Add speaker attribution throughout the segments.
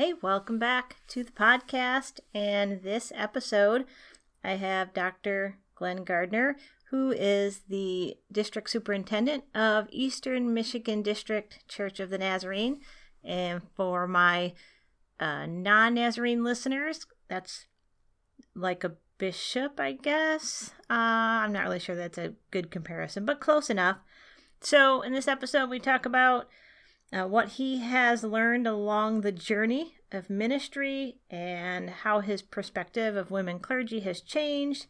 Speaker 1: Hey, welcome back to the podcast. And this episode, I have Dr. Glenn Gardner, who is the district superintendent of Eastern Michigan District Church of the Nazarene. And for my uh, non Nazarene listeners, that's like a bishop, I guess. Uh, I'm not really sure that's a good comparison, but close enough. So, in this episode, we talk about uh, what he has learned along the journey of ministry and how his perspective of women clergy has changed,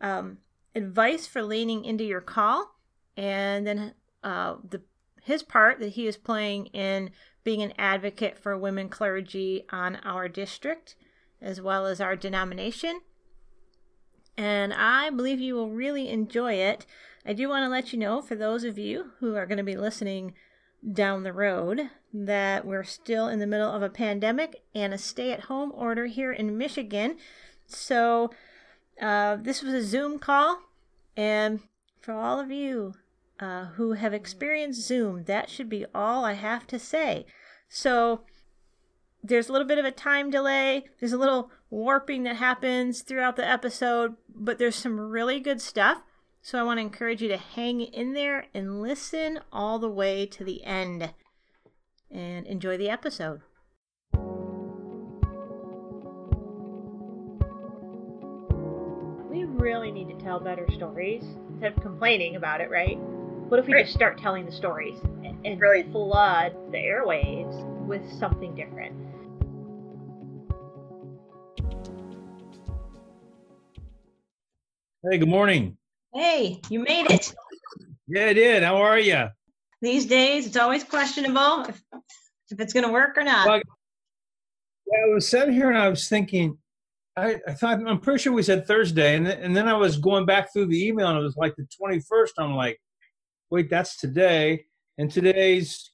Speaker 1: um, advice for leaning into your call, and then uh, the his part that he is playing in being an advocate for women clergy on our district as well as our denomination. And I believe you will really enjoy it. I do want to let you know for those of you who are going to be listening down the road that we're still in the middle of a pandemic and a stay at home order here in Michigan. So, uh, this was a Zoom call. And for all of you uh, who have experienced Zoom, that should be all I have to say. So, there's a little bit of a time delay, there's a little warping that happens throughout the episode, but there's some really good stuff. So I want to encourage you to hang in there and listen all the way to the end and enjoy the episode. We really need to tell better stories instead of complaining about it, right? What if we
Speaker 2: Right.
Speaker 1: just start telling the stories and, and
Speaker 2: Really.
Speaker 1: flood the airwaves with something different?
Speaker 3: Hey, good morning.
Speaker 2: Hey, you made it.
Speaker 3: Yeah, I did. How are you?
Speaker 2: These days, it's always questionable if, if it's going to work or not.
Speaker 3: Well, Yeah, I was sitting here and I was thinking, I, I thought, I'm pretty sure we said Thursday. And, th- and then I was going back through the email and it was like the 21st. I'm like, wait, that's today. And today's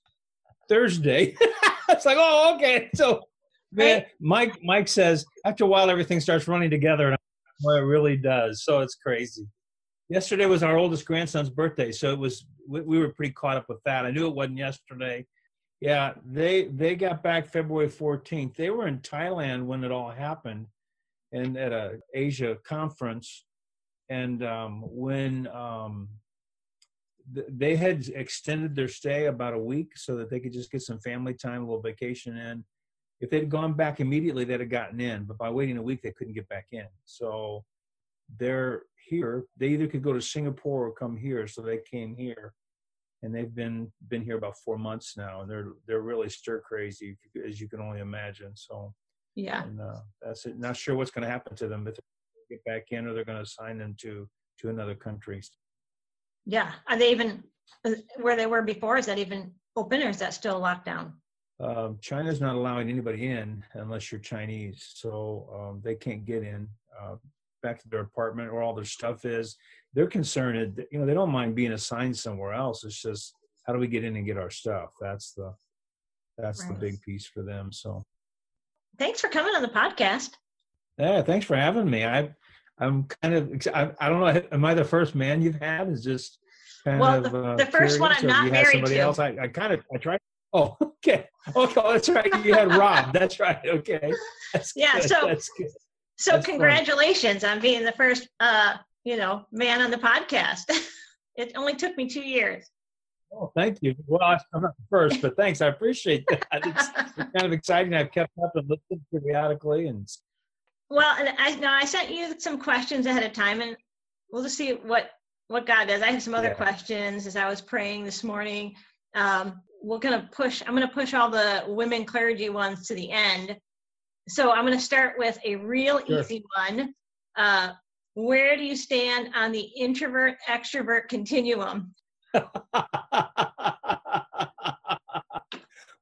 Speaker 3: Thursday. it's like, oh, okay. So, man, Mike, Mike says after a while, everything starts running together. And well, it really does. So it's crazy. Yesterday was our oldest grandson's birthday. So it was, we, we were pretty caught up with that. I knew it wasn't yesterday. Yeah, they they got back February 14th. They were in Thailand when it all happened, and at a Asia conference. And um, when um, th- they had extended their stay about a week so that they could just get some family time, a little vacation in. If they'd gone back immediately, they'd have gotten in. But by waiting a week, they couldn't get back in. So they're here. They either could go to Singapore or come here. So they came here and they've been been here about four months now, and they're they're really stir crazy as you can only imagine. So,
Speaker 2: Yeah.
Speaker 3: and uh, that's it. Not sure what's going to happen to them if they get back in, or they're going to assign them to to another country.
Speaker 2: Yeah. Are they even where they were before? Is that even open or is that still locked down?
Speaker 3: Um, China's not allowing anybody in unless you're Chinese, so um, they can't get in uh, back to their apartment where all their stuff is. They're concerned, that, you know, they don't mind being assigned somewhere else. It's just how do we get in and get our stuff? That's the that's the big piece for them. So.
Speaker 2: Thanks for coming on the podcast.
Speaker 3: Yeah, thanks for having me. I, I'm kind of, I, I don't know, am I the first man you've had? Is just kind
Speaker 2: Well,
Speaker 3: of
Speaker 2: the-
Speaker 3: uh,
Speaker 2: the first one I'm not married
Speaker 3: somebody
Speaker 2: to.
Speaker 3: else? I, I kind of, I tried. Oh, okay, okay, that's right. You had Rob. That's right. Okay, that's
Speaker 2: Yeah,
Speaker 3: good.
Speaker 2: so-
Speaker 3: that's good.
Speaker 2: So
Speaker 3: That's fun.
Speaker 2: congratulations on being the first, uh, you know, man on the podcast. it only took me two years.
Speaker 3: Oh, thank you. Well, I'm not the first, but thanks. I appreciate that. It's, it's kind of exciting. I've kept up and listened periodically, and
Speaker 2: Well, and I know I sent you some questions ahead of time, and we'll just see what what God does. I have some other
Speaker 3: Yeah.
Speaker 2: questions as I was praying this morning. Um, we're gonna push. I'm gonna push all the women clergy ones to the end. So I'm gonna start with a real
Speaker 3: Sure.
Speaker 2: easy one. Uh, where do you stand on the introvert extrovert continuum?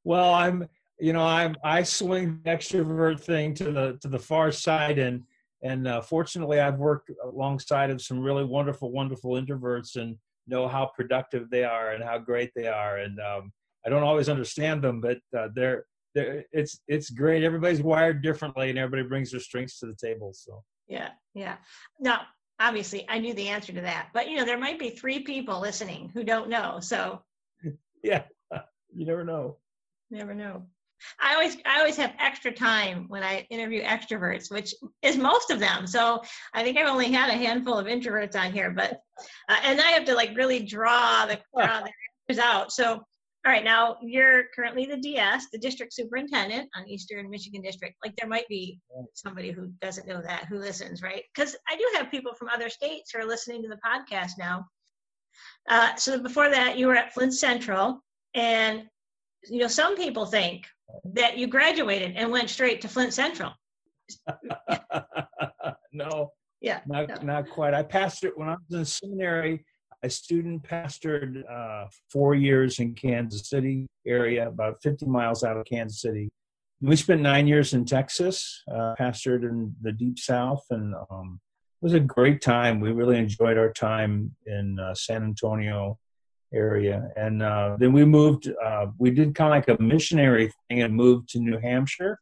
Speaker 3: well, I'm, you know, I'm I swing the extrovert thing to the to the far side, and and uh, fortunately, I've worked alongside of some really wonderful, wonderful introverts, and know how productive they are and how great they are. And um, I don't always understand them, but uh, they're it's it's great. Everybody's wired differently, and everybody brings their strengths to the table. So
Speaker 2: Yeah, yeah. Now, obviously, I knew the answer to that, but you know, there might be three people listening who don't know. So
Speaker 3: yeah, you never know.
Speaker 2: never know.
Speaker 1: I always I always have extra time when I interview extroverts, which is most of them. So I think I've only had a handful of introverts on here, but uh, and I have to like really draw the draw the answers out. So all right, now you're currently the DS, the district superintendent on Eastern Michigan District. Like there might be somebody who doesn't know that who listens, right? Because I do have people from other states who are listening to the podcast now. Uh, so before that, you were at Flint Central, and you know some people think that you graduated and went straight to Flint Central.
Speaker 3: no,
Speaker 1: Yeah.
Speaker 3: not
Speaker 1: no.
Speaker 3: not quite. I passed it when I was in seminary. I student pastored uh, four years in Kansas City area, about 50 miles out of Kansas City. We spent nine years in Texas, uh, pastored in the deep South, and um, it was a great time. We really enjoyed our time in uh, San Antonio area, and uh, then we moved. Uh, we did kind of like a missionary thing and moved to New Hampshire,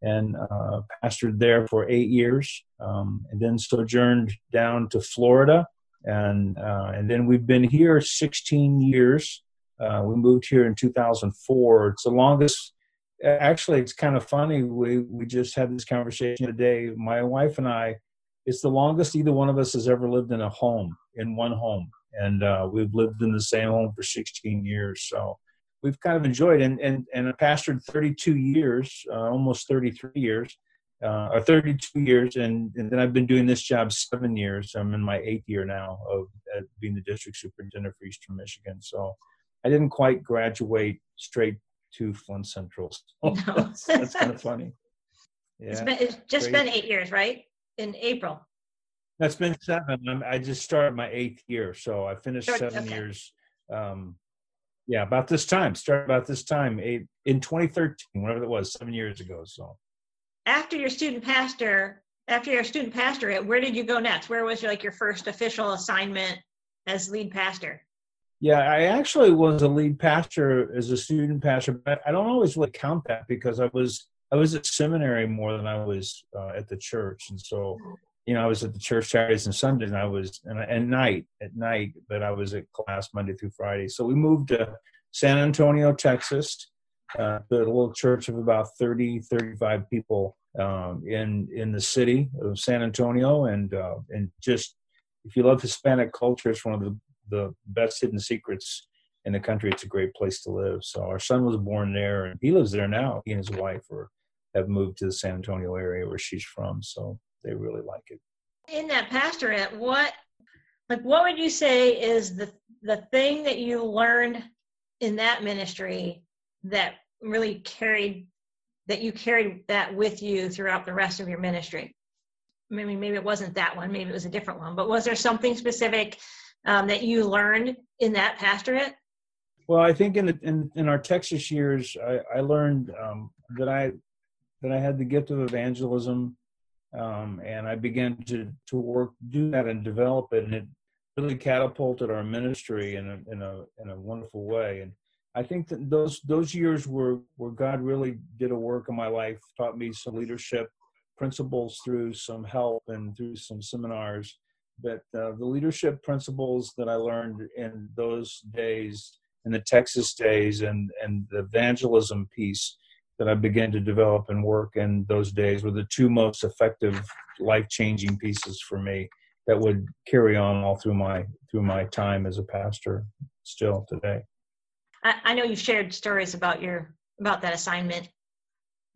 Speaker 3: and uh, pastored there for eight years, um, and then sojourned down to Florida, and uh, and then we've been here 16 years. Uh, we moved here in 2004. It's the longest. Actually, it's kind of funny. We we just had this conversation today. My wife and I. It's the longest either one of us has ever lived in a home in one home, and uh, we've lived in the same home for 16 years. So we've kind of enjoyed and and and I pastored 32 years, uh, almost 33 years, uh, or 32 years, and, and then I've been doing this job seven years. I'm in my eighth year now of uh, being the district superintendent for Eastern Michigan. So I didn't quite graduate straight to Flint Central. So
Speaker 1: No.
Speaker 3: that's, that's kind of funny.
Speaker 1: It's
Speaker 3: Yeah,
Speaker 1: been it's just
Speaker 3: Great.
Speaker 1: been eight years, right? In April.
Speaker 3: that's been seven. I'm, I just started my eighth year, so I finished seven
Speaker 1: okay.
Speaker 3: years. Um, yeah, about this time. Started about this time, eight, in 2013, whatever it was, seven years ago. So
Speaker 1: After your student pastor, after your student pastorate, where did you go next? Where was your like your first official assignment as lead pastor?
Speaker 3: Yeah, I actually was a lead pastor as a student pastor, but I don't always really count that because I was I was at seminary more than I was uh, at the church, and so you know I was at the church Saturdays and Sundays, and I was and at night at night, but I was at class Monday through Friday. So we moved to San Antonio, Texas, uh, a little church of about 30, 35 people um, in in the city of San Antonio, and uh, and just if you love Hispanic culture, it's one of the the best hidden secrets in the country. It's a great place to live. So our son was born there, and he lives there now. He and his wife are, have moved to the San Antonio area where she's from, so they really like it.
Speaker 1: In that pastorate, what like what would you say is the the thing that you learned in that ministry that really carried that you carried that with you throughout the rest of your ministry? Maybe maybe it wasn't that one, maybe it was a different one, but was there something specific um, that you learned in that pastorate?
Speaker 3: Well, I think in the, in, in our Texas years, I, I learned um, that I that I had the gift of evangelism, um, and I began to to work do that and develop it, and it really catapulted our ministry in a in a in a wonderful way. And I think that those those years were where God really did a work in my life, taught me some leadership principles through some help and through some seminars. But uh, the leadership principles that I learned in those days in the Texas days and and the evangelism piece that I began to develop and work in those days were the two most effective life changing pieces for me that would carry on all through my through my time as a pastor still today.
Speaker 1: I, I know you've shared stories about your about that assignment.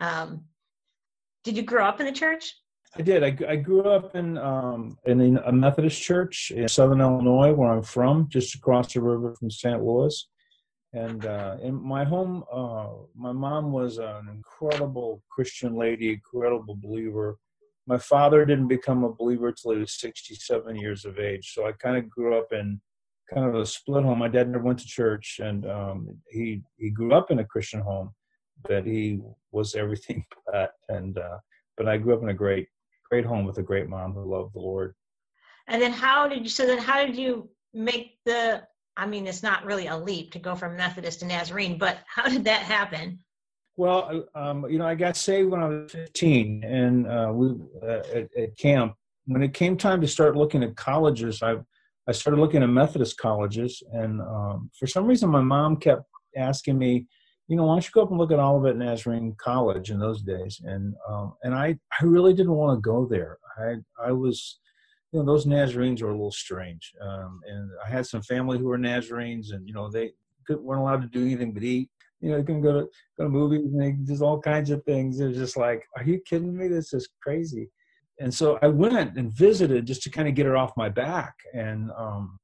Speaker 1: Um, did you grow up in the church?
Speaker 3: I did. I, I grew up in um, in a Methodist church in Southern Illinois, where I'm from, just across the river from St. Louis. And uh, in my home, uh, my mom was an incredible Christian lady, incredible believer. My father didn't become a believer till he was 67 years of age. So I kind of grew up in kind of a split home. My dad never went to church, and um, he he grew up in a Christian home, but he was everything but. And uh, but I grew up in a great great home with a great mom who loved the Lord.
Speaker 1: And then how did you? So then how did you make the? I mean, it's not really a leap to go from Methodist to Nazarene, but how did that happen?
Speaker 3: Well, um, you know, I got saved when I was 15, and uh, we uh, at, at camp. When it came time to start looking at colleges, I I started looking at Methodist colleges, and um, for some reason, my mom kept asking me, you know, why don't you go up and look at Olivet Nazarene College in those days? And um, and I I really didn't want to go there. I I was you know those Nazarenes were a little strange. Um, and I had some family who were Nazarenes, and you know they weren't allowed to do anything but eat. You know, they can go to go to movies and they just all kinds of things. They're just like, are you kidding me? This is crazy. And so I went and visited just to kind of get her off my back, and um,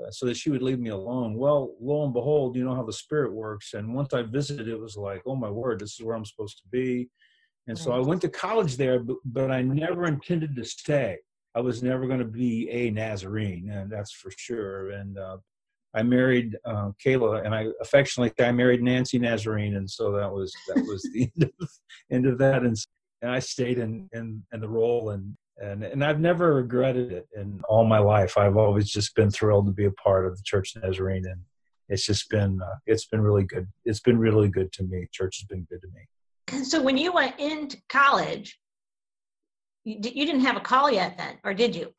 Speaker 3: uh, so that she would leave me alone. Well, lo and behold, you know how the spirit works. And once I visited, it was like, oh my word, this is where I'm supposed to be. And so I went to college there, but, but I never intended to stay. I was never going to be a Nazarene, and that's for sure. And uh, I married uh, Kayla, and I affectionately I married Nancy Nazarene, and so that was that was the end of, end of that. And, and I stayed in, in in the role, and and and I've never regretted it in all my life. I've always just been thrilled to be a part of the Church Nazarene, and it's just been uh, it's been really good. It's been really good to me. Church has been good to me.
Speaker 1: So when you went into college, you, you didn't have a call yet then, or did you?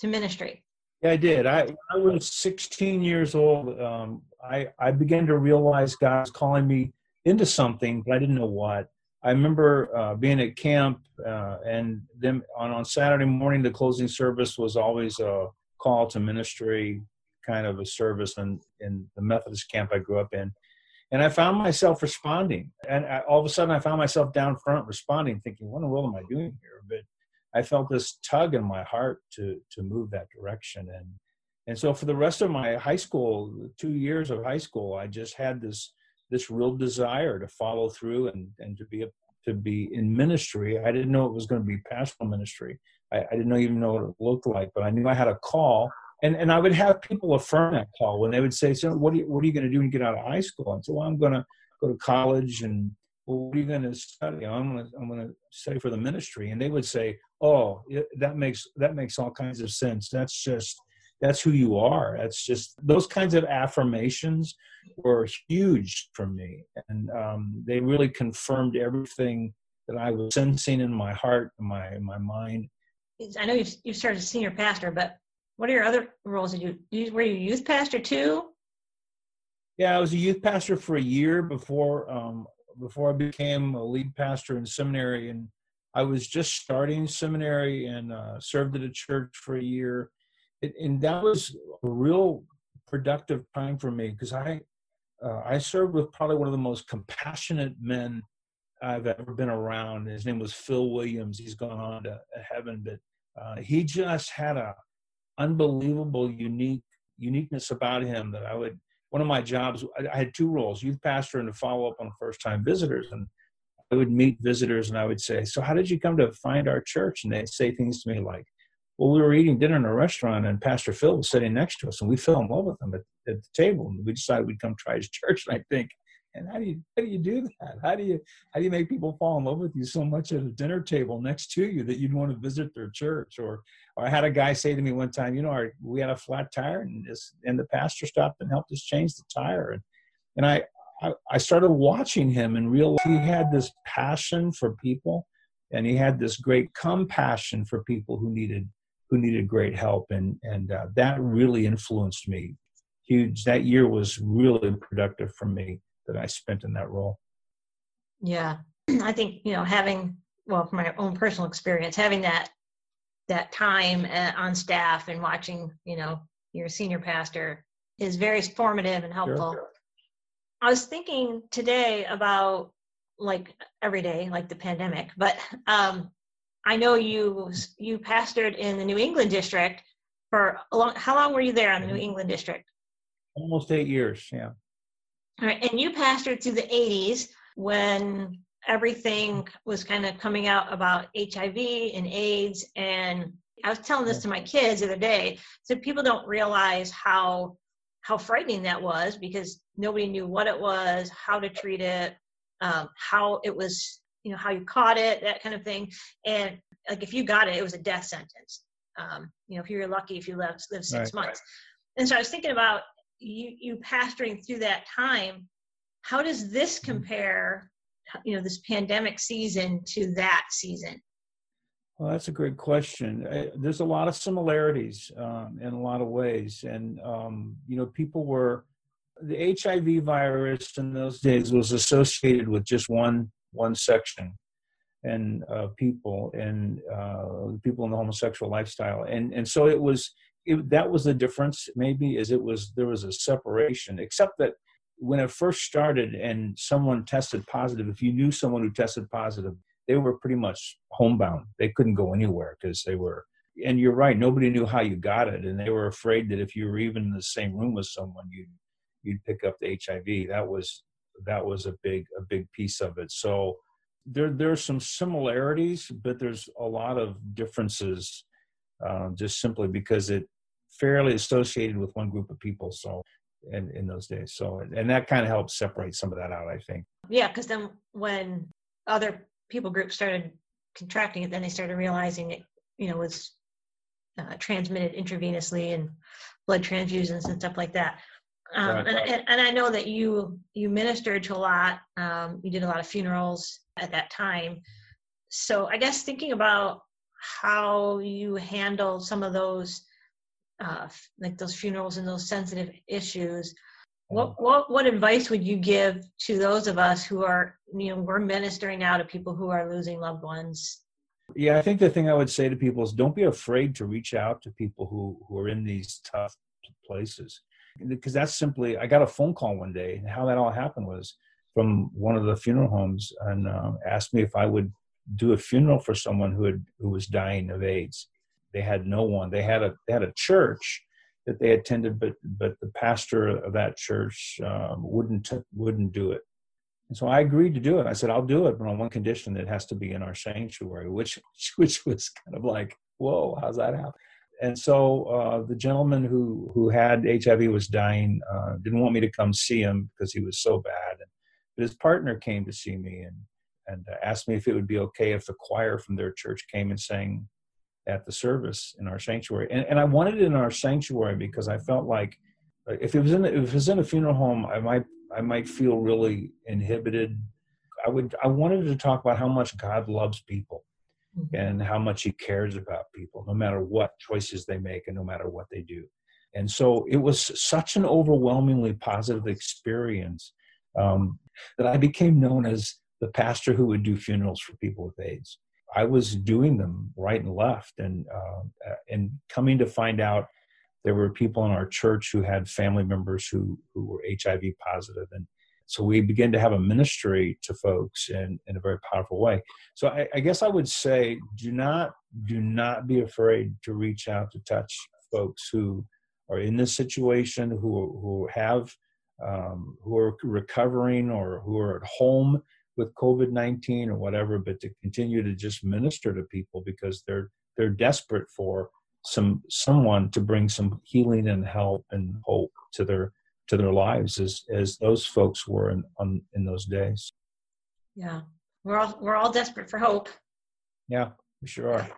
Speaker 1: To ministry.
Speaker 3: Yeah, I did. I I was 16 years old. Um, I I began to realize God was calling me into something, but I didn't know what. I remember uh, being at camp, uh, and then on on Saturday morning, the closing service was always a call to ministry, kind of a service in in the Methodist camp I grew up in and I found myself responding. And I, all of a sudden, I found myself down front responding, thinking, "What in the world am I doing here?" But I felt this tug in my heart to to move that direction, and and so for the rest of my high school, two years of high school, I just had this this real desire to follow through and and to be a, to be in ministry. I didn't know it was going to be pastoral ministry. I, I didn't even know what it looked like, but I knew I had a call and and I would have people affirm that call when they would say, "So, what are you what are you going to do when you get out of high school?" And so, well, I'm going to go to college, and well, what are you going to study? Oh, I'm going to I'm going to study for the ministry, and they would say, "Oh, that makes that makes all kinds of sense. That's just that's who you are. That's just those kinds of affirmations were huge for me, and um, they really confirmed everything that I was sensing in my heart, in my in my mind.
Speaker 1: I know you've, you've started as senior pastor, but what are your other roles? Did you were you youth pastor too?
Speaker 3: Yeah, I was a youth pastor for a year before um, before I became a lead pastor in seminary, and I was just starting seminary and uh, served at a church for a year, it, and that was a real productive time for me because I uh, I served with probably one of the most compassionate men I've ever been around. His name was Phil Williams. He's gone on to heaven, but uh, he just had a unbelievable unique uniqueness about him that I would one of my jobs I, had two roles youth pastor and to follow up on first time visitors and I would meet visitors and I would say so how did you come to find our church and they'd say things to me like well we were eating dinner in a restaurant and Pastor Phil was sitting next to us and we fell in love with him at, at the table and we decided we'd come try his church and I think and how do you how do you do that? How do you how do you make people fall in love with you so much at a dinner table next to you that you'd want to visit their church? Or, or I had a guy say to me one time, you know, our, we had a flat tire and this and the pastor stopped and helped us change the tire. And and I, I I started watching him and realized he had this passion for people and he had this great compassion for people who needed who needed great help and and uh, that really influenced me huge that year was really productive for me that I spent in that role.
Speaker 1: Yeah, I think you know having well from my own personal experience having that that time uh, on staff and watching you know your senior pastor is very formative and helpful. Sure. I was thinking today about like every day, like the pandemic, but um, I know you you pastored in the New England district for a long. How long were you there in the New. England district?
Speaker 3: Almost eight years. Yeah.
Speaker 1: All right, and you pastored through the 80s when everything was kind of coming out about HIV and AIDS. And I was telling this to my kids the other day. So people don't realize how how frightening that was because nobody knew what it was, how to treat it, um, how it was, you know, how you caught it, that kind of thing. And like if you got it, it was a death sentence. Um, you know, if you were lucky, if you lived, lived six right, months. And so I was thinking about you you pastoring through that time how does this mm-hmm. compare you know this pandemic season to that season
Speaker 3: well that's a great question I, there's a lot of similarities um, in a lot of ways and um, you know people were The HIV virus in those days was associated with just one one section and uh, people and uh, people in the homosexual lifestyle, and and so it was it, that was the difference maybe is it was there was a separation, except that when it first started and someone tested positive, if you knew someone who tested positive, they were pretty much homebound. They couldn't go anywhere because they were. And you're right. Nobody knew how you got it, and they were afraid that if you were even in the same room with someone, you'd you'd pick up the HIV. That was that was a big a big piece of it. So there there's some similarities, but there's a lot of differences, uh, just simply because it fairly associated with one group of people. So in in those days, so and that kind of helps separate some of that out, I think.
Speaker 1: Yeah, because then when other people groups started contracting it, then they started realizing it, you know, was uh, transmitted intravenously and blood transfusions and stuff like that. Um, right. and, and, and, I know that you you ministered to a lot. Um, you did a lot of funerals at that time. So I guess thinking about how you handle some of those, uh, like those funerals and those sensitive issues, what, what what advice would you give to those of us who are you know we're ministering now to people who are losing loved ones
Speaker 3: yeah i think the thing i would say to people is don't be afraid to reach out to people who who are in these tough places because that's simply i got a phone call one day and how that all happened was from one of the funeral homes and uh, asked me if i would do a funeral for someone who had who was dying of aids they had no one they had a they had a church that they attended, but but the pastor of that church um, wouldn't wouldn't do it. And so I agreed to do it. I said, I'll do it, but on one condition that it has to be in our sanctuary, which which was kind of like, whoa, how's that happen? And so uh, the gentleman who who had HIV was dying, uh, didn't want me to come see him because he was so bad. But his partner came to see me and and asked me if it would be okay if the choir from their church came and sang at the service in our sanctuary. And, and I wanted it in our sanctuary because I felt like if it was in if it was in a funeral home, I might I might feel really inhibited. I would I wanted to talk about how much God loves people. And how much he cares about people, no matter what choices they make and no matter what they do. And so it was such an overwhelmingly positive experience um, that I became known as the pastor who would do funerals for people with AIDS. I was doing them right and left, and uh, and coming to find out there were people in our church who had family members who who were HIV positive, and so we begin to have a ministry to folks in in a very powerful way. So I, I guess I would say, do not do not be afraid to reach out to touch folks who are in this situation, who who have um, who are recovering or who are at home with COVID nineteen or whatever, but to continue to just minister to people because they're they're desperate for some someone to bring some healing and help and hope to their to their lives as as those folks were in on, in those days.
Speaker 1: Yeah, we're all we're all desperate for hope.
Speaker 3: Yeah, we sure are.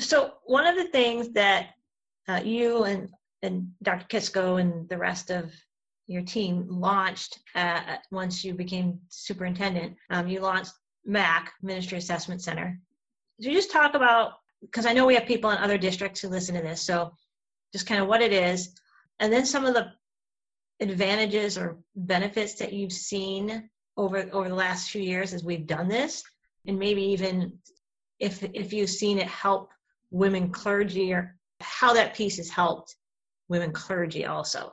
Speaker 1: So one of the things that uh, you and and Dr. Kisko and the rest of your team launched uh, once you became superintendent. Um, you launched MAC Ministry Assessment Center. Could you just talk about because I know we have people in other districts who listen to this, so just kind of what it is, and then some of the advantages or benefits that you've seen over over the last few years as we've done this, and maybe even if if you've seen it help women clergy or how that piece has helped women clergy also.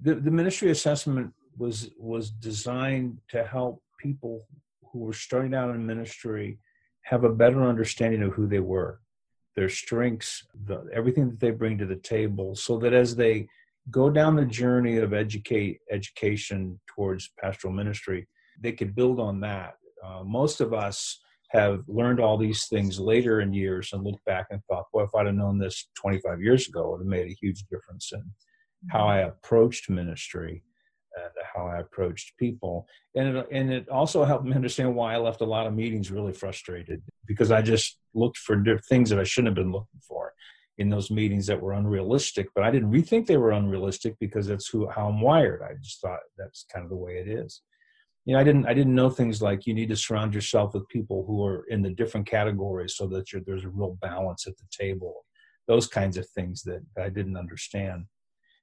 Speaker 3: The, the ministry assessment was was designed to help people who were starting out in ministry have a better understanding of who they were their strengths the, everything that they bring to the table so that as they go down the journey of educate education towards pastoral ministry they could build on that uh, most of us have learned all these things later in years and looked back and thought boy if i'd have known this 25 years ago it would have made a huge difference in how I approached ministry and how I approached people. And it, and it also helped me understand why I left a lot of meetings really frustrated because I just looked for things that I shouldn't have been looking for in those meetings that were unrealistic. But I didn't rethink they were unrealistic because that's who how I'm wired. I just thought that's kind of the way it is. You know, I didn't I didn't know things like you need to surround yourself with people who are in the different categories so that there's a real balance at the table. Those kinds of things that I didn't understand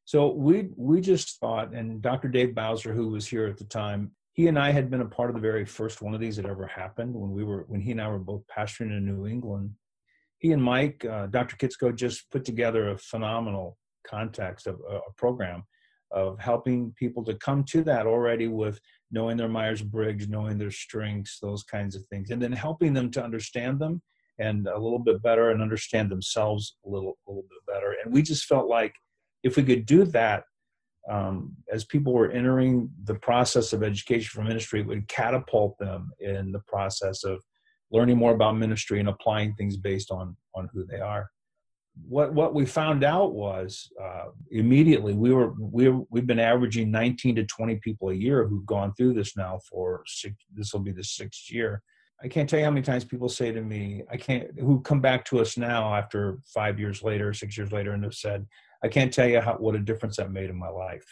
Speaker 3: So we we just thought, and Dr. Dave Bowser, who was here at the time, he and I had been a part of the very first one of these that ever happened when we were when he and I were both pastoring in New England. He and Mike, uh, Dr. Kitsko, just put together a phenomenal context of a, a program of helping people to come to that already with knowing their Myers Briggs, knowing their strengths, those kinds of things, and then helping them to understand them and a little bit better and understand themselves a little, a little bit better. And we just felt like if we could do that, um, as people were entering the process of education for ministry, it would catapult them in the process of learning more about ministry and applying things based on on who they are. What what we found out was uh, immediately we were we we've been averaging 19 to 20 people a year who've gone through this now for six, this will be the sixth year. I can't tell you how many times people say to me, I can't, who come back to us now after five years later, six years later, and have said, I can't tell you how, what a difference that made in my life.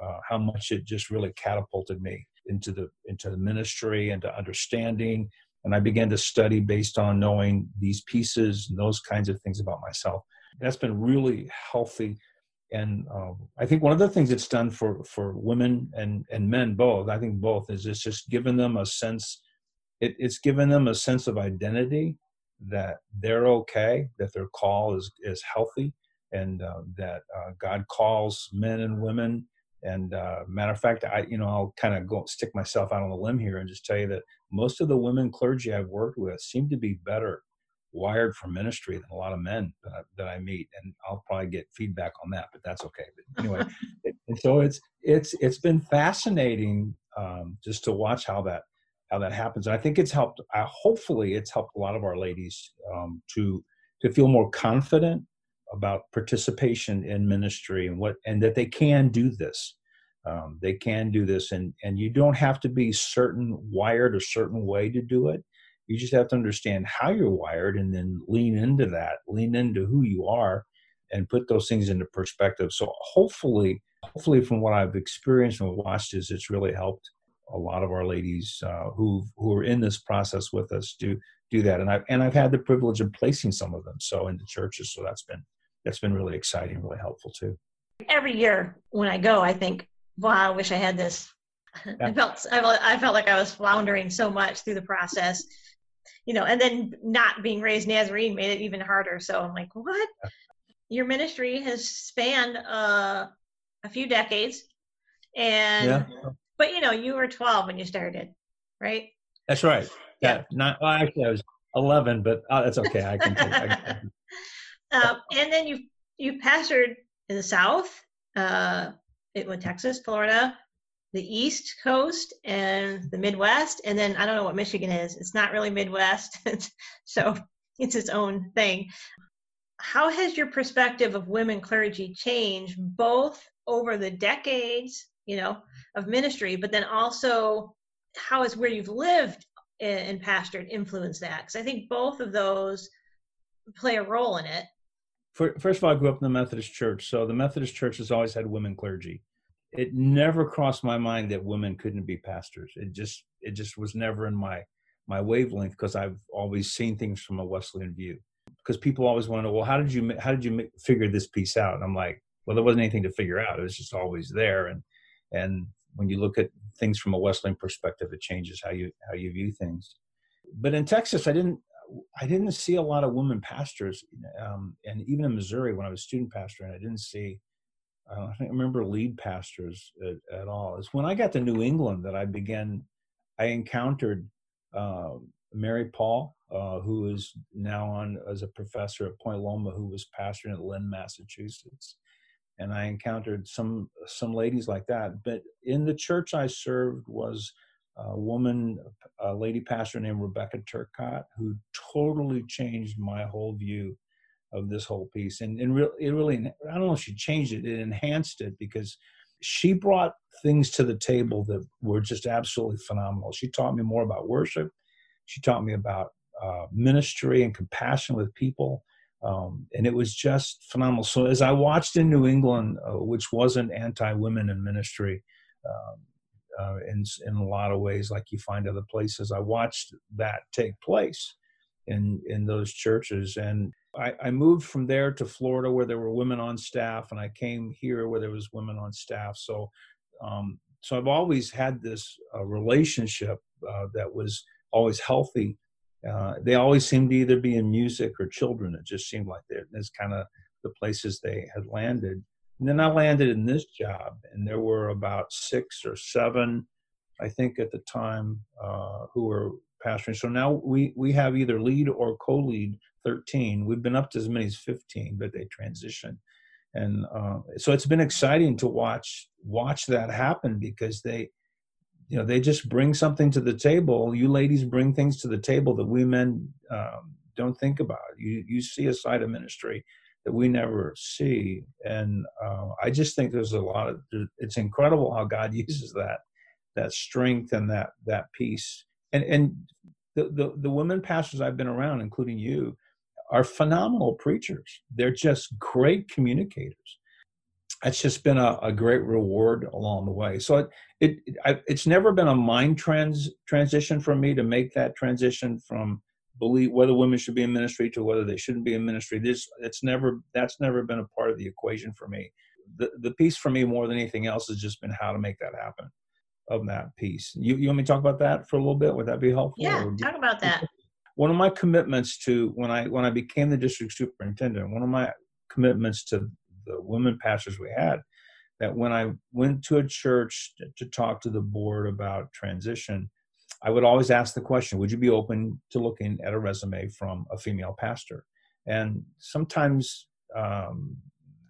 Speaker 3: Uh, how much it just really catapulted me into the into the ministry and to understanding. And I began to study based on knowing these pieces and those kinds of things about myself. That's been really healthy. And um, I think one of the things it's done for for women and and men both, I think both, is it's just given them a sense. It, it's given them a sense of identity that they're okay, that their call is is healthy, and uh, that uh, God calls men and women. And uh, matter of fact, I you know I'll kind of go stick myself out on the limb here and just tell you that most of the women clergy I've worked with seem to be better wired for ministry than a lot of men that I, that I meet, and I'll probably get feedback on that, but that's okay. But anyway, and so it's it's it's been fascinating um, just to watch how that how that happens. And I think it's helped. Uh, hopefully, it's helped a lot of our ladies um, to to feel more confident about participation in ministry and what and that they can do this. Um, they can do this and and you don't have to be certain wired a certain way to do it. You just have to understand how you're wired and then lean into that lean into who you are and put those things into perspective. So hopefully hopefully from what i've experienced and watched is it's really helped a lot of our ladies uh, who who are in this process with us do do that. And i've and i've had the privilege of placing some of them so into churches. So that's been that's been really exciting, really helpful too.
Speaker 1: Every year when I go, I think, wow, I wish I had this. Yeah. I felt I felt like I was floundering so much through the process, you know, and then not being raised Nazarene made it even harder. So I'm like, what? Yeah. Your ministry has spanned uh, a few decades, and yeah. but you know, you were 12 when you started, right?
Speaker 3: That's right. Yeah, not well, actually I was 11, but uh, that's okay. I can. I can
Speaker 1: uh, and then you you pastored in the South, uh, it went Texas, Florida, the East Coast, and the Midwest. And then I don't know what Michigan is. It's not really Midwest, so it's its own thing. How has your perspective of women clergy changed both over the decades, you know, of ministry, but then also how has where you've lived and pastored influenced that? Because I think both of those play a role in it
Speaker 3: first of all, I grew up in the Methodist Church, so the Methodist Church has always had women clergy. It never crossed my mind that women couldn't be pastors. It just it just was never in my my wavelength because I've always seen things from a Wesleyan view. Because people always want to well, how did you how did you figure this piece out? And I'm like, well, there wasn't anything to figure out. It was just always there. And and when you look at things from a Wesleyan perspective, it changes how you how you view things. But in Texas, I didn't I didn't see a lot of women pastors, um, and even in Missouri when I was student pastor, and I didn't see. I don't remember lead pastors at, at, all. It's when I got to New England that I began. I encountered uh, Mary Paul, uh, who is now on as a professor at Point Loma, who was pastoring at Lynn, Massachusetts, and I encountered some some ladies like that. But in the church I served was a woman, a lady pastor named Rebecca Turcott, who totally changed my whole view of this whole piece. And, and re- it really, I don't know if she changed it, it enhanced it because she brought things to the table that were just absolutely phenomenal. She taught me more about worship. She taught me about uh, ministry and compassion with people. Um, and it was just phenomenal. So as I watched in New England, uh, which wasn't anti-women in ministry, um, uh, in in a lot of ways, like you find other places. I watched that take place in in those churches, and I, I moved from there to Florida where there were women on staff, and I came here where there was women on staff. So, um, so I've always had this uh, relationship uh, that was always healthy. Uh, they always seemed to either be in music or children. It just seemed like that's kind of the places they had landed. And then I landed in this job, and there were about six or seven, I think, at the time, uh, who were pastoring. So now we we have either lead or co-lead 13. We've been up to as many as 15, but they transition. And uh, so it's been exciting to watch watch that happen because they, you know, they just bring something to the table. You ladies bring things to the table that we men um, don't think about. You you see a side of ministry that we never see, and uh, I just think there's a lot of. It's incredible how God uses that that strength and that that peace. And and the, the, the women pastors I've been around, including you, are phenomenal preachers. They're just great communicators. It's just been a, a great reward along the way. So it, it, I, it's never been a mind trans transition for me to make that transition from believe whether women should be in ministry to whether they shouldn't be in ministry. This it's never that's never been a part of the equation for me. The the piece for me more than anything else has just been how to make that happen of that piece. You you want me to talk about that for a little bit? Would that be helpful?
Speaker 1: Yeah, talk about that
Speaker 3: one of my commitments to when I when I became the district superintendent, one of my commitments to the women pastors we had, that when I went to a church to talk to the board about transition, I would always ask the question, would you be open to looking at a resume from a female pastor? And sometimes um,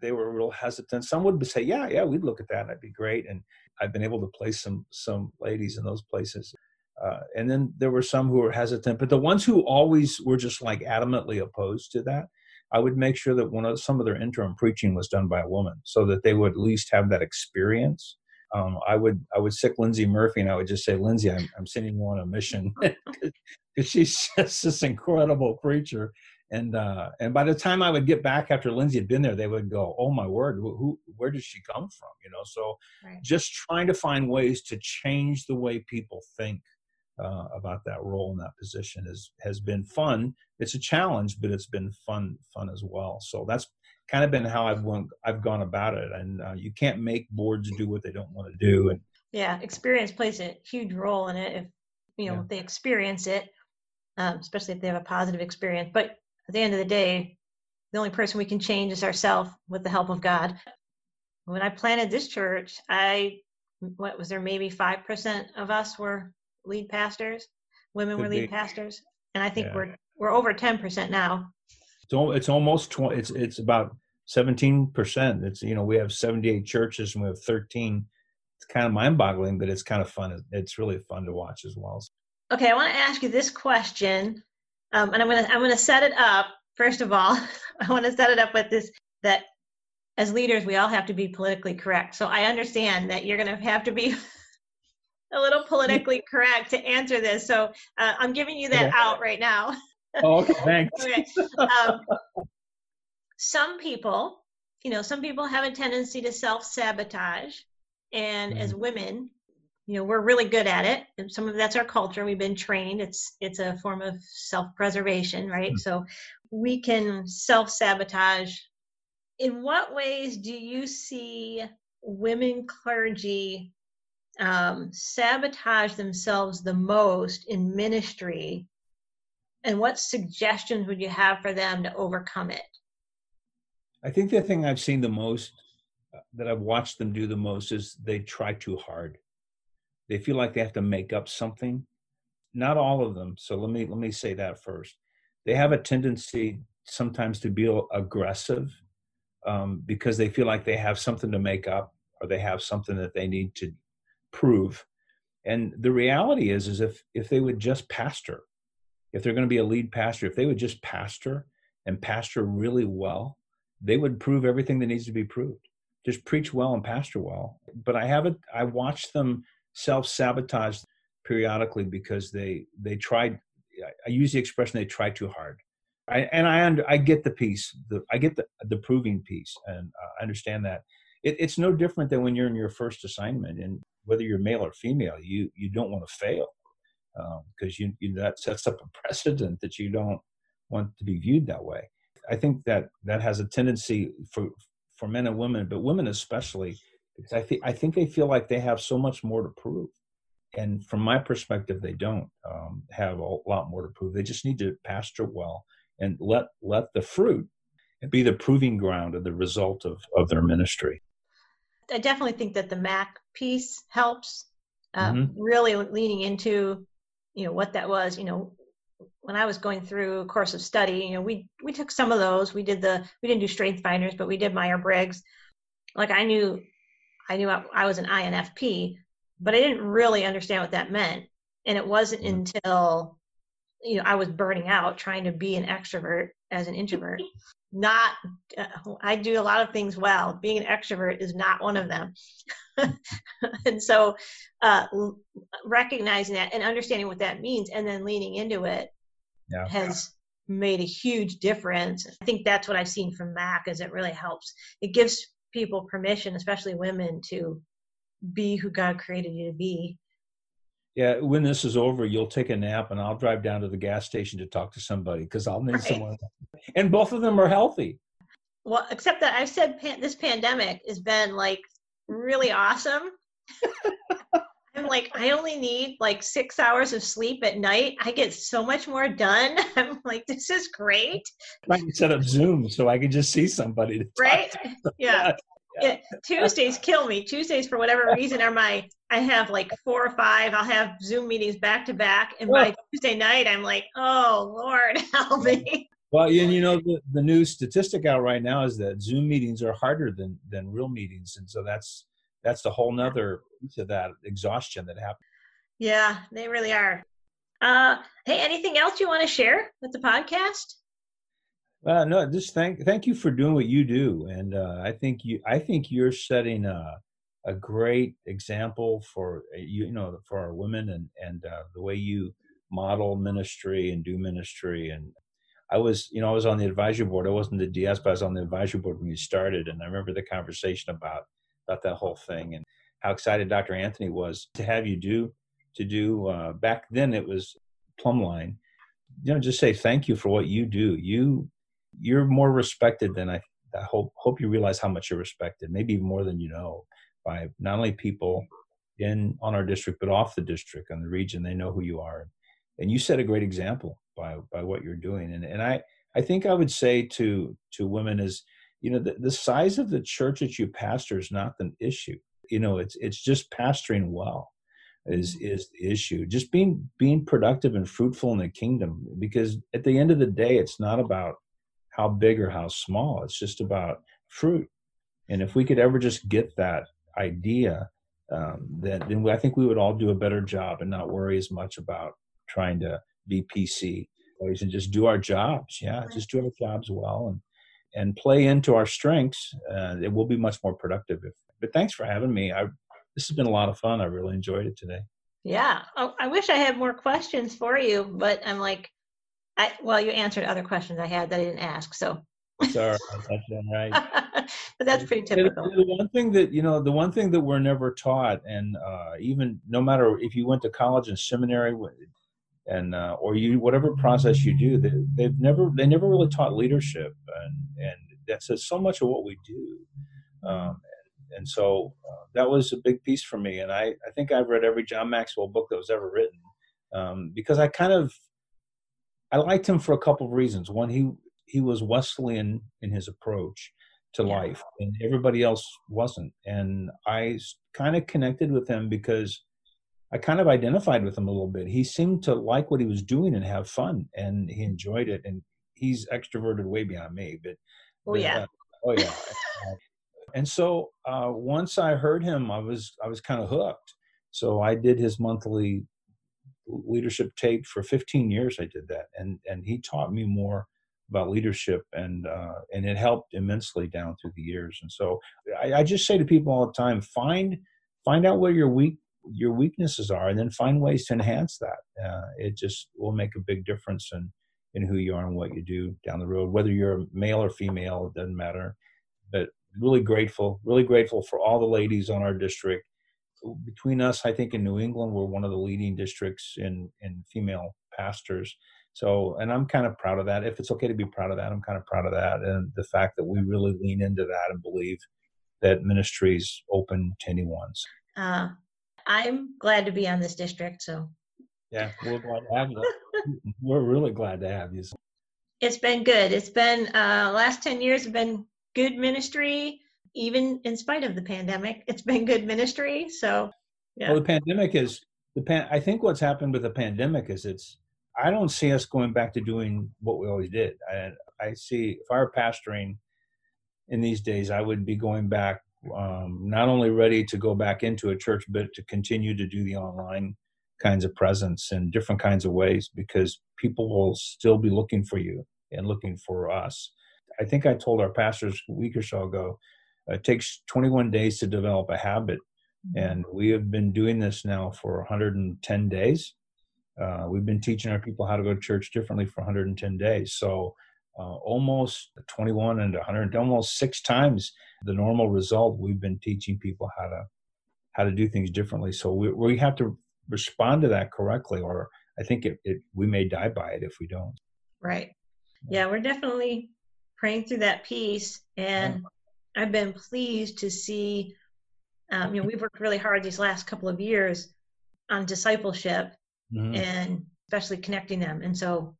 Speaker 3: they were real hesitant. Some would say, yeah, yeah, we'd look at that. That'd be great. And I've been able to place some some ladies in those places. Uh, and then there were some who were hesitant, but the ones who always were just like adamantly opposed to that, I would make sure that one of some of their interim preaching was done by a woman, so that they would at least have that experience. Um, I would I would sick Lindsay Murphy, and I would just say, Lindsay, I'm, I'm sending you on a mission because she's just this incredible preacher. And uh, and by the time I would get back after Lindsay had been there, they would go, "Oh my word, who, where did she come from?" You know. So right. just trying to find ways to change the way people think uh, about that role in that position is has been fun. It's a challenge, but it's been fun fun as well. So that's kind of been how I've I've gone about it. And uh, you can't make boards do what they don't want to do. And
Speaker 1: yeah, experience plays a huge role in it. If you know yeah. they experience it, um, especially if they have a positive experience. But at the end of the day, the only person we can change is ourselves with the help of God. When I planted this church, I what was there maybe five percent of us were lead pastors. Women Could were lead be. pastors, and I think yeah. we're we're over ten percent now.
Speaker 3: It's it's almost twenty. It's it's about seventeen percent. It's you know we have seventy eight churches and we have thirteen. It's kind of mind boggling, but it's kind of fun. It's really fun to watch as well.
Speaker 1: Okay, I want to ask you this question, um, and I'm gonna I'm gonna set it up. First of all, I want to set it up with this that as leaders we all have to be politically correct. So I understand that you're gonna have to be a little politically correct to answer this. So uh, I'm giving you that out right now.
Speaker 3: oh, okay, thanks. okay. Um,
Speaker 1: some people, you know, some people have a tendency to self sabotage. And mm-hmm. as women, you know, we're really good at it. And some of that's our culture. We've been trained. It's it's a form of self preservation, right? Mm-hmm. So we can self sabotage. In what ways do you see women clergy um, sabotage themselves the most in ministry and what suggestions would you have for them to overcome it?
Speaker 3: I think the thing i've seen the most uh, that i've watched them do the most is they try too hard. They feel like they have to make up something. Not all of them so let me let me say that first. They have a tendency sometimes to be aggressive um, because they feel like they have something to make up or they have something that they need to prove. And the reality is, is if if they would just pastor, if they're going to be a lead pastor, if they would just pastor and pastor really well, they would prove everything that needs to be proved. Just preach well and pastor well. But I haven't. I watched them self sabotage periodically because they they tried. I use the expression they try too hard. I, and I under, I get the piece. The, I get the the proving piece, and I understand that. It, it's no different than when you're in your first assignment, and whether you're male or female, you you don't want to fail because um, you, you that sets up a precedent that you don't want to be viewed that way. I think that that has a tendency for for men and women, but women especially, because I think I think they feel like they have so much more to prove, and from my perspective, they don't um, have a lot more to prove. They just need to pasture well and let let the fruit be the proving ground of the result of of their ministry.
Speaker 1: I definitely think that the Mac piece helps. Uh, mm-hmm. Really leaning into, you know, what that was. You know, when I was going through a course of study, you know, we we took some of those. We did the we didn't do strength finders, but we did Meyer Briggs. Like I knew, I knew I, I was an INFP, but I didn't really understand what that meant. And it wasn't mm-hmm. until you know I was burning out trying to be an extrovert as an introvert. Not, uh, I do a lot of things well. Being an extrovert is not one of them. and so, uh, recognizing that and understanding what that means, and then leaning into it, yeah. has made a huge difference. I think that's what I've seen from Mac is it really helps. It gives people permission, especially women, to be who God created you to be.
Speaker 3: Yeah, when this is over, you'll take a nap and I'll drive down to the gas station to talk to somebody because I'll need right. someone. And both of them are healthy.
Speaker 1: Well, except that I've said pan- this pandemic has been like really awesome. I'm like, I only need like six hours of sleep at night. I get so much more done. I'm like, this is great.
Speaker 3: I can set up Zoom so I can just see somebody.
Speaker 1: right? Yeah. Yeah. Tuesdays kill me. Tuesdays, for whatever reason, are my, I have like four or five. I'll have Zoom meetings back to back. And by Tuesday night, I'm like, oh, Lord, help me.
Speaker 3: Well, and you know, the, the new statistic out right now is that Zoom meetings are harder than, than real meetings. And so that's, that's the whole nother of that exhaustion that happens.
Speaker 1: Yeah, they really are. Uh, hey, anything else you want to share with the podcast?
Speaker 3: Uh, no, just thank thank you for doing what you do, and uh, I think you I think you're setting a a great example for uh, you, know for our women and and uh, the way you model ministry and do ministry and I was, you know, I was on the advisory board. I wasn't the DS, but I was on the advisory board when you started. And I remember the conversation about about that whole thing and how excited Dr. Anthony was to have you do to do uh, back then it was Plumline. You know, just say thank you for what you do. You you're more respected than I. I hope hope you realize how much you're respected, maybe more than you know, by not only people in on our district but off the district and the region. They know who you are, and you set a great example by by what you're doing. And and I I think I would say to to women is you know the, the size of the church that you pastor is not the issue you know it's it's just pastoring well is mm-hmm. is the issue just being being productive and fruitful in the kingdom because at the end of the day it's not about how big or how small it's just about fruit and if we could ever just get that idea um, then then I think we would all do a better job and not worry as much about trying to be PC and just do our jobs. Yeah, just do our jobs well and and play into our strengths, uh, it will be much more productive. If, but thanks for having me. I, this has been a lot of fun. I really enjoyed it today.
Speaker 1: Yeah, oh, I wish I had more questions for you, but I'm like, I, well, you answered other questions I had that I didn't ask, so.
Speaker 3: Sorry, that's right.
Speaker 1: but that's pretty typical.
Speaker 3: The, the, one thing that you know, the one thing that we're never taught, and uh, even no matter if you went to college and seminary, and uh, or you whatever process you do they, they've never they never really taught leadership and and that's so much of what we do um, and, and, so uh, that was a big piece for me and I, I think I've read every John Maxwell book that was ever written um, because I kind of I liked him for a couple of reasons one he he was Wesleyan in his approach to yeah. life and everybody else wasn't and I kind of connected with him because I kind of identified with him a little bit. He seemed to like what he was doing and have fun, and he enjoyed it. And he's extroverted way beyond me. But
Speaker 1: oh yeah,
Speaker 3: uh, oh yeah. and so uh, once I heard him, I was I was kind of hooked. So I did his monthly leadership tape for 15 years. I did that, and and he taught me more about leadership, and uh, and it helped immensely down through the years. And so I, I just say to people all the time, find find out where your weak your weaknesses are and then find ways to enhance that uh, it just will make a big difference in in who you are and what you do down the road whether you're male or female it doesn't matter but really grateful really grateful for all the ladies on our district between us i think in new england we're one of the leading districts in in female pastors So, and I'm kind of proud of that. If it's okay to be proud of that, I'm kind of proud of that. And the fact that we really lean into that and believe that ministry is open to anyone.
Speaker 1: Uh, I'm glad to be on this district. So,
Speaker 3: yeah, we're glad to have you. we're really glad to have you.
Speaker 1: It's been good. It's been, uh, last 10 years have been good ministry, even in spite of the pandemic. It's been good ministry. So,
Speaker 3: yeah. Well, the pandemic is the pan. I think what's happened with the pandemic is it's. I don't see us going back to doing what we always did. I, I see if I were pastoring in these days, I would be going back, um, not only ready to go back into a church, but to continue to do the online kinds of presence in different kinds of ways because people will still be looking for you and looking for us. I think I told our pastors a week or so ago, it takes 21 days to develop a habit and we have been doing this now for 110 days. Uh, we've been teaching our people how to go to church differently for 110 days. So uh, almost 21 and 100, almost six times the normal result. We've been teaching people how to how to do things differently. So we we have to respond to that correctly, or I think it, it we may die by it if we don't.
Speaker 1: Right. Yeah, we're definitely praying through that piece, and. I've been pleased to see um, you know, we've worked really hard these last couple of years on discipleship mm-hmm. and especially connecting them. And so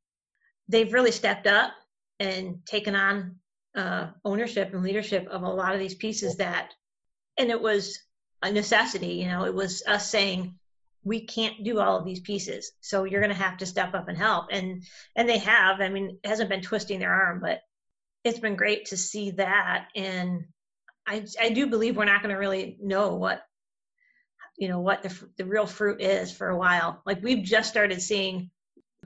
Speaker 1: they've really stepped up and taken on uh, ownership and leadership of a lot of these pieces that, and it was a necessity. You know, it was us saying, we can't do all of these pieces so you're going to have to step up and help and and they have i mean it hasn't been twisting their arm but it's been great to see that and I, I do believe we're not going to really know what you know what the the real fruit is for a while. Like we've just started seeing,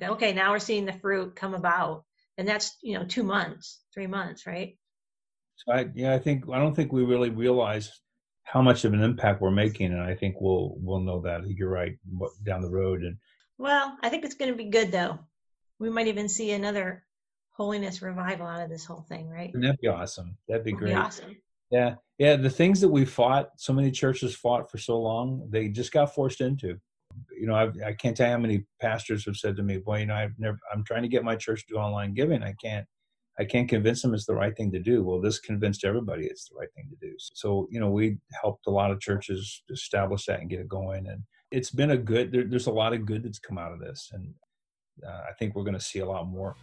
Speaker 1: okay, now we're seeing the fruit come about, and that's you know two months, three months, right?
Speaker 3: So I yeah, I think I don't think we really realize how much of an impact we're making, and I think we'll we'll know that. You're right down the road, and
Speaker 1: well, I think it's going to be good though. We might even see another holiness revival out of this whole thing, right?
Speaker 3: And that'd be awesome. That'd be It'd great. Be
Speaker 1: awesome.
Speaker 3: Yeah, yeah. The things that we fought, so many churches fought for so long, they just got forced into. You know, I've, I can not tell you how many pastors have said to me, "Boy, you know, I've never. I'm trying to get my church to do online giving. I can't. I can't convince them it's the right thing to do. Well, this convinced everybody it's the right thing to do. So, you know, we helped a lot of churches establish that and get it going. And it's been a good. There, there's a lot of good that's come out of this, and uh, I think we're going to see a lot more.